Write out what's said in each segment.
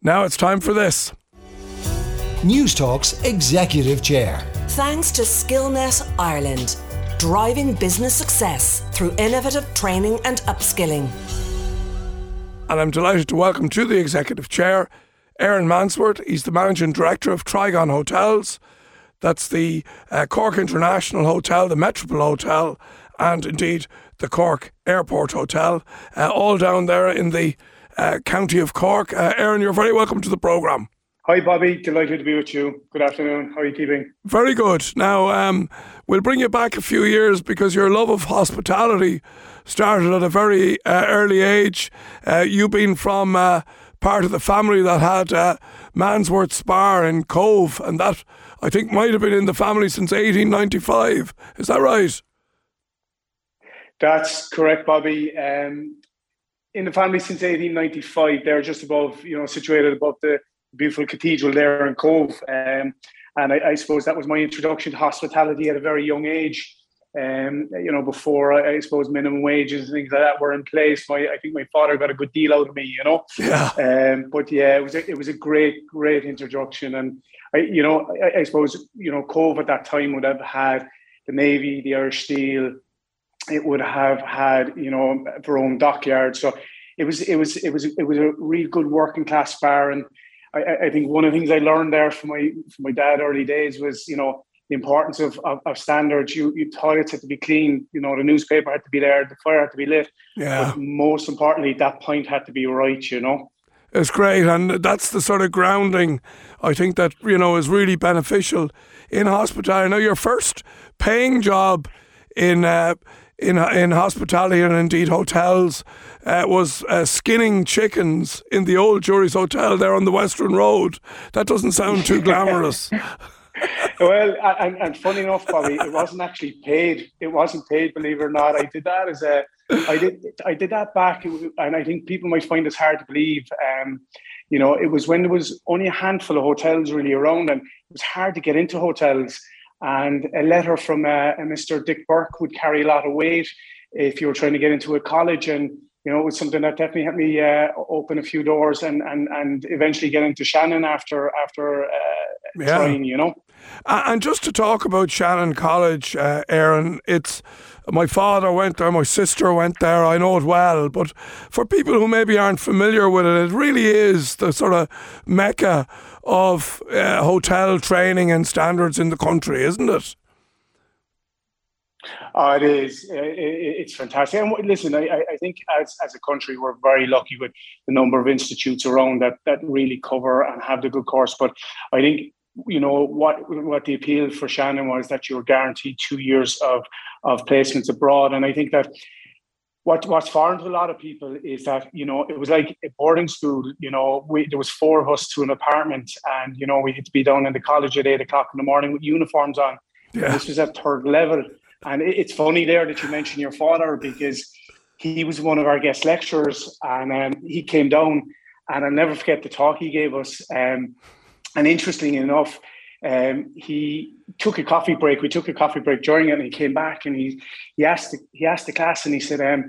Now it's time for this. Newstalk's Executive Chair. Thanks to Skillnet Ireland, driving business success through innovative training and upskilling. And I'm delighted to welcome to the Executive Chair Aaron Mansworth. He's the Managing Director of Trigon Hotels. That's the uh, Cork International Hotel, the Metropole Hotel, and indeed the Cork Airport Hotel, uh, all down there in the uh, county of Cork. Uh, Aaron, you're very welcome to the programme. Hi, Bobby. Delighted to be with you. Good afternoon. How are you keeping? Very good. Now, um, we'll bring you back a few years because your love of hospitality started at a very uh, early age. Uh, you've been from uh, part of the family that had uh, Mansworth's Bar in Cobh, and that I think might have been in the family since 1895. Is that right? That's correct, Bobby. Um, in the family since 1895, they're just above, you know, situated above the beautiful cathedral there in Cobh. Um, and I, I, suppose that was my introduction to hospitality at a very young age. Um, you know, before I, I, suppose minimum wages and things like that were in place, my I think my father got a good deal out of me. You know, yeah. Um, but yeah, it was a, it was a great great introduction, and I you know I, I suppose you know Cobh at that time would have had the Navy, the Irish Steel, it would have had you know their own dockyard. So it was it was it was it was a real good working class bar, and I, I think one of the things I learned there from my from my dad early days was you know the importance of, of, of, standards. You, you toilets had to be clean. You know, the newspaper had to be there. The fire had to be lit. Yeah. But most importantly, that point had to be right. You know. It's great, and that's the sort of grounding I think that you know is really beneficial in hospitality. Now, your first paying job in uh, in in hospitality and indeed hotels uh, was uh, skinning chickens in the old Jury's Hotel there on the Western Road. That doesn't sound too glamorous. well, and, and funny enough, Bobby, it wasn't actually paid. It wasn't paid, believe it or not. I did that as a, I did, I did that back, and I think people might find this hard to believe. Um, you know, it was when there was only a handful of hotels really around, and it was hard to get into hotels. And a letter from uh, a Mr. Dick Burke would carry a lot of weight if you were trying to get into a college. And, you know, it was something that definitely helped me uh, open a few doors and, and, and eventually get into Shannon after, after uh, yeah. trying, you know. And just to talk about Shannon College, uh, Aaron, it's my father went there, my sister went there, I know it well. But for people who maybe aren't familiar with it, it really is the sort of mecca of uh, hotel training and standards in the country, isn't it? Oh, it is. It's fantastic. And listen, I, I think as, as a country, we're very lucky with the number of institutes around that that really cover and have the good course. But I think you know what what the appeal for Shannon was that you were guaranteed two years of of placements abroad, and I think that what what's foreign to a lot of people is that you know it was like a boarding school. You know, we, there was four of us to an apartment, and you know we had to be down in the college at eight o'clock in the morning with uniforms on. Yeah. This was at third level, and it, it's funny there that you mention your father because he was one of our guest lecturers, and um, he came down, and I'll never forget the talk he gave us. Um, and interestingly enough, um, he took a coffee break. We took a coffee break during it, and he came back and he he asked the, he asked the class and he said, um,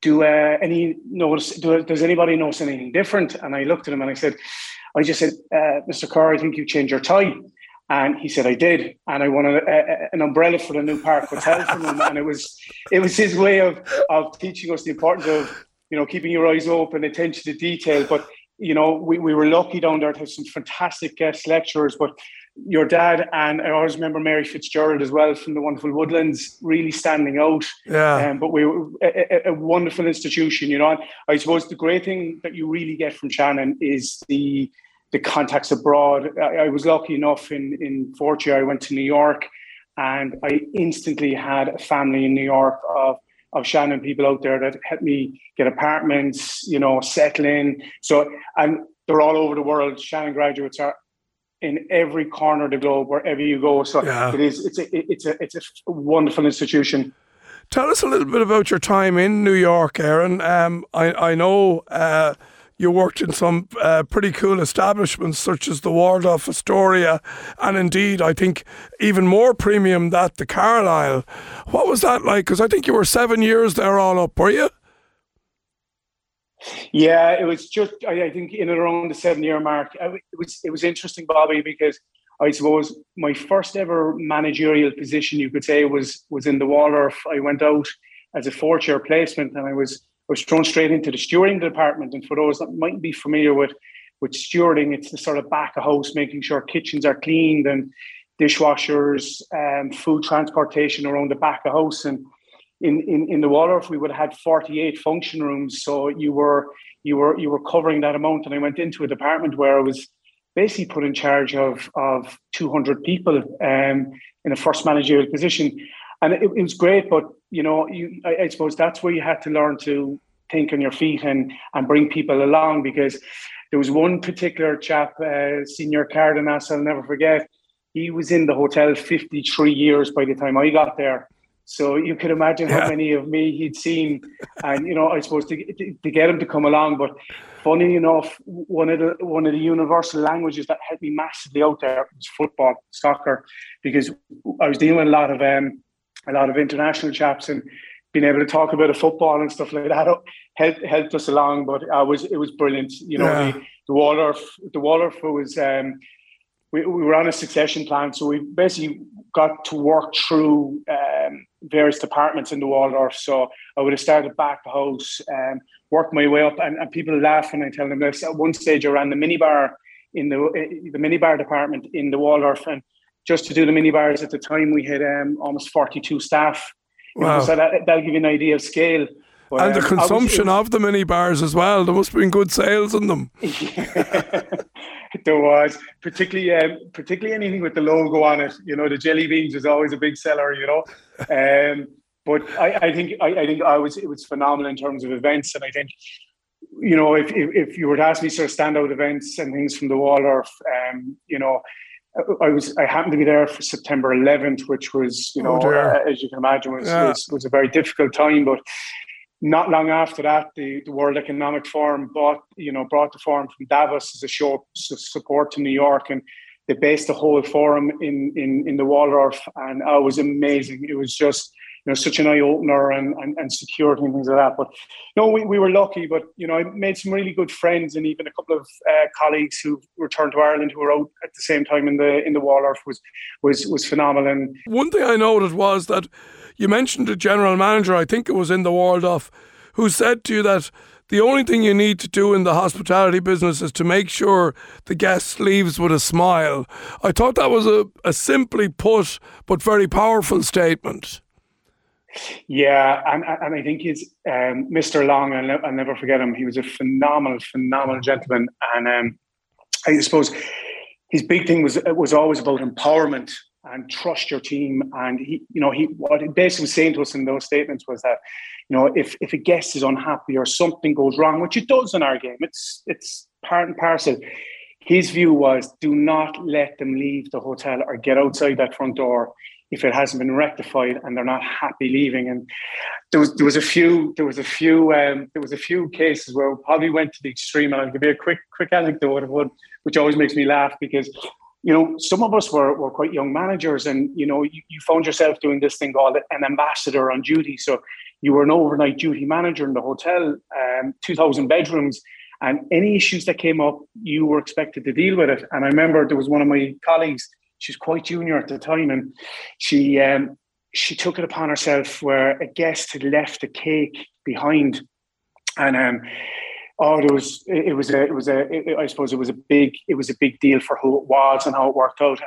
"Do uh, any notice? Do, does anybody notice anything different?" And I looked at him and I said, "I just said, uh, Mr. Kerr, I think you changed your tie." And he said, "I did," and I wanted a, a, an umbrella for the new Park Hotel from him. And it was it was his way of of teaching us the importance of you know keeping your eyes open, attention to detail, but you know, we, we were lucky down there to have some fantastic guest lecturers, but your dad and I always remember Mary Fitzgerald as well from the wonderful Woodlands really standing out. Yeah. Um, but we were a, a, wonderful institution, you know. And I suppose the great thing that you really get from Shannon is the the contacts abroad. I, I was lucky enough in in fourth year I went to New York, and I instantly had a family in New York of of Shannon people out there that helped me get apartments, you know, settle in. So and they're all over the world. Shannon graduates are in every corner of the globe, wherever you go. So yeah. it is. It's a. It's a. It's a wonderful institution. Tell us a little bit about your time in New York, Aaron. Um, I I know. Uh, you worked in some uh, pretty cool establishments such as the Waldorf Astoria, and indeed, I think even more premium that the Carlyle. What was that like? Because I think you were seven years there all up, were you? Yeah, it was just I, I think in around the seven year mark. it was it was interesting, Bobby, because I suppose my first ever managerial position, you could say, was was in the Waldorf. I went out as a fourth year placement, and I was was thrown straight into the stewarding department. And for those that might be familiar with with stewarding, it's the sort of back of house, making sure kitchens are cleaned and dishwashers, um, food transportation around the back of house. And in, in, in the Waldorf, we would have had 48 function rooms. So you were you were you were covering that amount. And I went into a department where I was basically put in charge of of 200 people um, in a first managerial position. And it, it was great, but you know, you I, I suppose that's where you had to learn to think on your feet and and bring people along because there was one particular chap, uh, Senior Cardenas, I'll never forget. He was in the hotel 53 years by the time I got there. So you could imagine yeah. how many of me he'd seen, and you know, I suppose to, to, to, get him to come along. But funny enough, one of the one of the universal languages that helped me massively out there was football, soccer, because I was dealing with a lot of um, a lot of international chaps and being able to talk about a football and stuff like that helped helped us along. But I was it was brilliant. You know, yeah. the, the Waldorf the Waldorf was um, we, we were on a succession plan, so we basically got to work through um, various departments in the Waldorf. So I would have started back the house, um, worked my way up, and, and people laugh when I tell them this. At one stage, I ran the minibar in the the minibar department in the Waldorf, and just to do the minibars at the time, we had um, almost forty two staff Wow. So that, that'll give you an idea of scale. But, and um, the consumption of the mini bars as well. There must have been good sales in them. there was particularly um, particularly anything with the logo on it. You know, the jelly beans is always a big seller. You know, um, but I, I think I, I, think I was it was phenomenal in terms of events, and I think you know if if, if you were to ask me sort of standout events and things from the Waldorf, um, you know, I was I happened to be there for September 11th, which was you oh, know oh as you can imagine was, yeah. was, was a very difficult time. But not long after that, the, the World Economic Forum bought you know brought the forum from Davos as a show of support to New York, and they based the whole forum in in in the Waldorf, and oh, it was amazing. It was just you know, such an eye opener and, and, and security and things like that. But no, we, we were lucky. But you know, I made some really good friends and even a couple of uh, colleagues who returned to Ireland who were out at the same time in the in the Waldorf was was was phenomenal. One thing I noted was that you mentioned the general manager. I think it was in the Waldorf, who said to you that. The only thing you need to do in the hospitality business is to make sure the guest leaves with a smile. I thought that was a, a simply put but very powerful statement. Yeah, and, and I think he's um, Mr. Long. I'll, I'll, never forget him. He was a phenomenal, phenomenal gentleman, and um, I suppose his big thing was was always about empowerment and trust your team. And he, you know, he what he basically was saying to us in those statements was that, you know, if if a guest is unhappy or something goes wrong, which it does in our game, it's it's part and parcel. His view was do not let them leave the hotel or get outside that front door if it hasn't been rectified and they're not happy leaving. And there was there was a few there was a few um, there was a few cases where we probably went to the extreme. And I'll give you a quick quick anecdote of one, which always makes me laugh because you know some of us were, were quite young managers, and you know you, you found yourself doing this thing called an ambassador on duty. So you were an overnight duty manager in the hotel, um, two thousand bedrooms. And any issues that came up, you were expected to deal with it. And I remember there was one of my colleagues she was quite junior at the time, and she um, she took it upon herself where a guest had left a cake behind, and um, oh, it was it, was a it was a it, I suppose it was a big it was a big deal for who it was and how it worked out,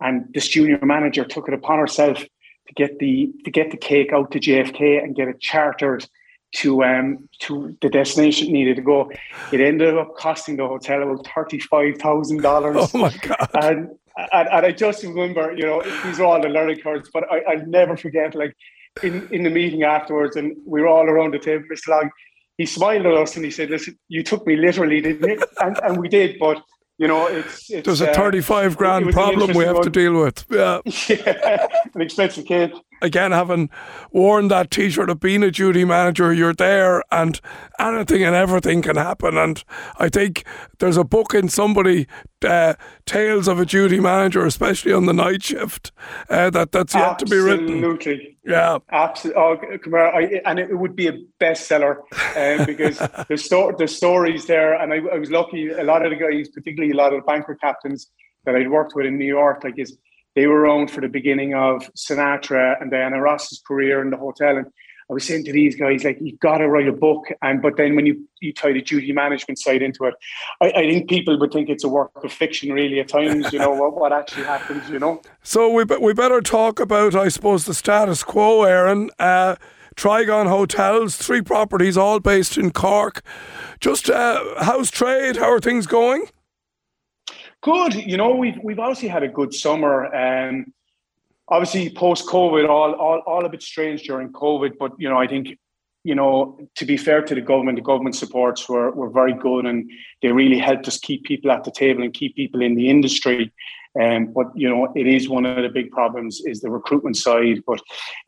and, and this junior manager took it upon herself to get the to get the cake out to JFK and get it chartered to um to the destination it needed to go. It ended up costing the hotel about thirty five thousand dollars. Oh my god! And and, and I just remember, you know, these are all the learning curves, but I, I'll never forget, like, in, in the meeting afterwards, and we were all around the table, Mr. Long, he smiled at us and he said, listen, you took me literally, didn't you? And, and we did, but, you know, it's... it's There's a uh, 35 grand problem we have one. to deal with. Yeah. yeah. An expensive kid. Again, having worn that T-shirt of being a duty manager, you're there, and anything and everything can happen. And I think there's a book in somebody, uh, Tales of a Duty Manager, especially on the night shift, uh, that that's yet Absolutely. to be written. Absolutely. Yeah. Absolutely. Oh, come here. I, and it would be a bestseller um, because there's, sto- there's stories there. And I, I was lucky, a lot of the guys, particularly a lot of the banquet captains that I'd worked with in New York, like is they were around for the beginning of Sinatra and Diana Ross's career in the hotel. And I was saying to these guys, like, you've got to write a book. And but then when you, you tie the duty management side into it, I, I think people would think it's a work of fiction, really, at times, you know, what, what actually happens, you know. So we, we better talk about, I suppose, the status quo, Aaron. Uh, Trigon Hotels, three properties, all based in Cork. Just uh, how's trade? How are things going? Good. You know, we've we've obviously had a good summer. Um, obviously, post COVID, all, all all a bit strange during COVID. But you know, I think you know to be fair to the government, the government supports were were very good, and they really helped us keep people at the table and keep people in the industry. Um, but you know, it is one of the big problems is the recruitment side. But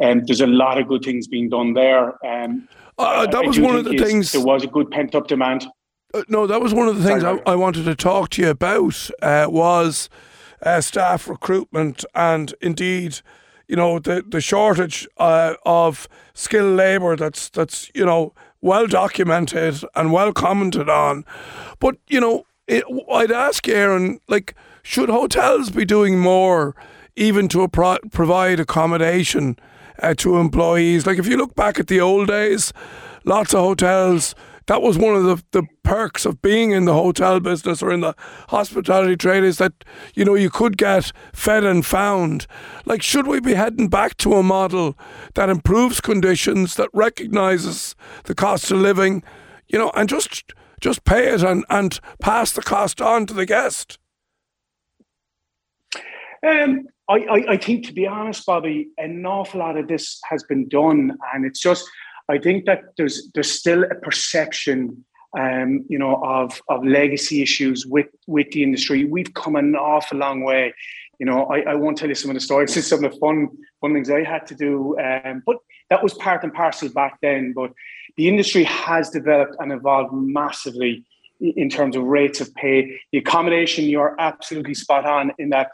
um, there's a lot of good things being done there. Um, Uh, that was one of the things. There was a good pent up demand. Uh, no, that was one of the things Sorry, I, I wanted to talk to you about uh, was uh, staff recruitment and indeed, you know, the the shortage uh, of skilled labour that's that's you know well documented and well commented on. But you know, it, I'd ask Aaron, like, should hotels be doing more, even to pro- provide accommodation uh, to employees? Like, if you look back at the old days, lots of hotels that was one of the, the perks of being in the hotel business or in the hospitality trade is that you know you could get fed and found. Like should we be heading back to a model that improves conditions that recognizes the cost of living you know and just just pay it and, and pass the cost on to the guest? Um, I, I, I think, to be honest, Bobby, an awful lot of this has been done, and it's just I think that there's there's still a perception, um, you know, of of legacy issues with with the industry. We've come an awful long way. You know, I, I won't tell you some of the stories. It's some of the fun fun things I had to do, um, but that was part and parcel back then. But the industry has developed and evolved massively in terms of rates of pay. The accommodation, you're absolutely spot on in that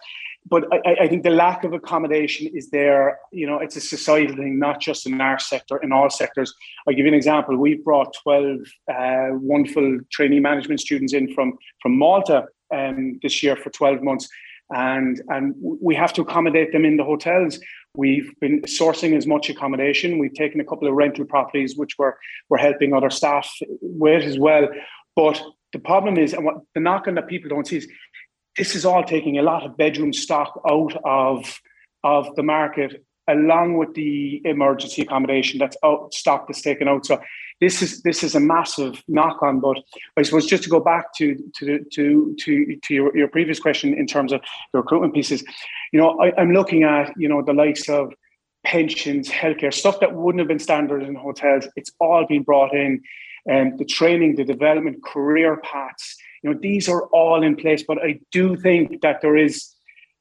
but I, I, think the lack of accommodation is there. You know, it's a societal thing, not just in our sector, in all sectors. I'll give you an example. We've brought 12 uh, wonderful trainee management students in from, from Malta um, this year for 12 months. And, and we have to accommodate them in the hotels. We've been sourcing as much accommodation. We've taken a couple of rental properties, which we're, we're helping other staff with as well. But the problem is, and what the knock on that people don't see is this is all taking a lot of bedroom stock out of of the market along with the emergency accommodation that's out stock that's taken out. So this is this is a massive knock on but i suppose just to go back to to to to, to your, your previous question in terms of the recruitment pieces you know I, i'm looking at you know the likes of pensions healthcare stuff that wouldn't have been standard in hotels. It's all been brought in and um, the training the development career paths you know, these are all in place, but I do think that there is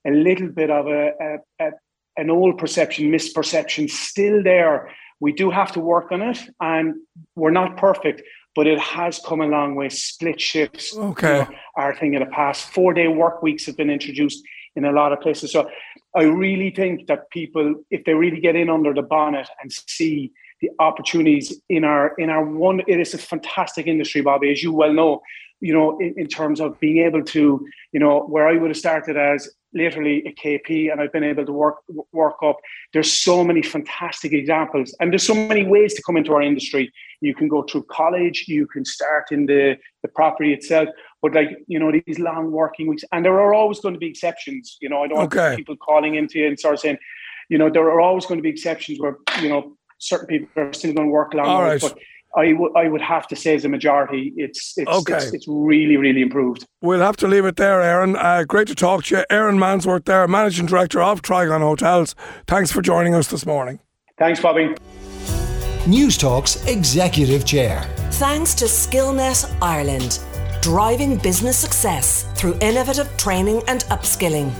a little bit of a, a, a an old perception, misperception still there. We do have to work on it, and we're not perfect, but it has come a long way. Split shifts, okay, you know, are a thing of the past. Four day work weeks have been introduced in a lot of places. So I really think that people, if they really get in under the bonnet and see the opportunities in our in our one, it is a fantastic industry, Bobby, as you well know you know, in, in, terms of being able to, you know, where I would have started as literally a KP and I've been able to work work up. There's so many fantastic examples, and there's so many ways to come into our industry. You can go through college, you can start in the the property itself, but like you know, these long working weeks, and there are always going to be exceptions. You know, I don't okay. want people calling into you and sort of saying, you know, there are always going to be exceptions where you know certain people are still going to work long hours, right. but I, w- I would have to say as a majority, it's it's, Okay. it's it's really really improved. We'll have to leave it there, Aaron. Uh, great to talk to you. Aaron Mansworth there, Managing Director of Trigon Hotels. Thanks for joining us this morning. Thanks, Bobby. Newstalks Executive Chair. Thanks to Skillnet Ireland, driving business success through innovative training and upskilling.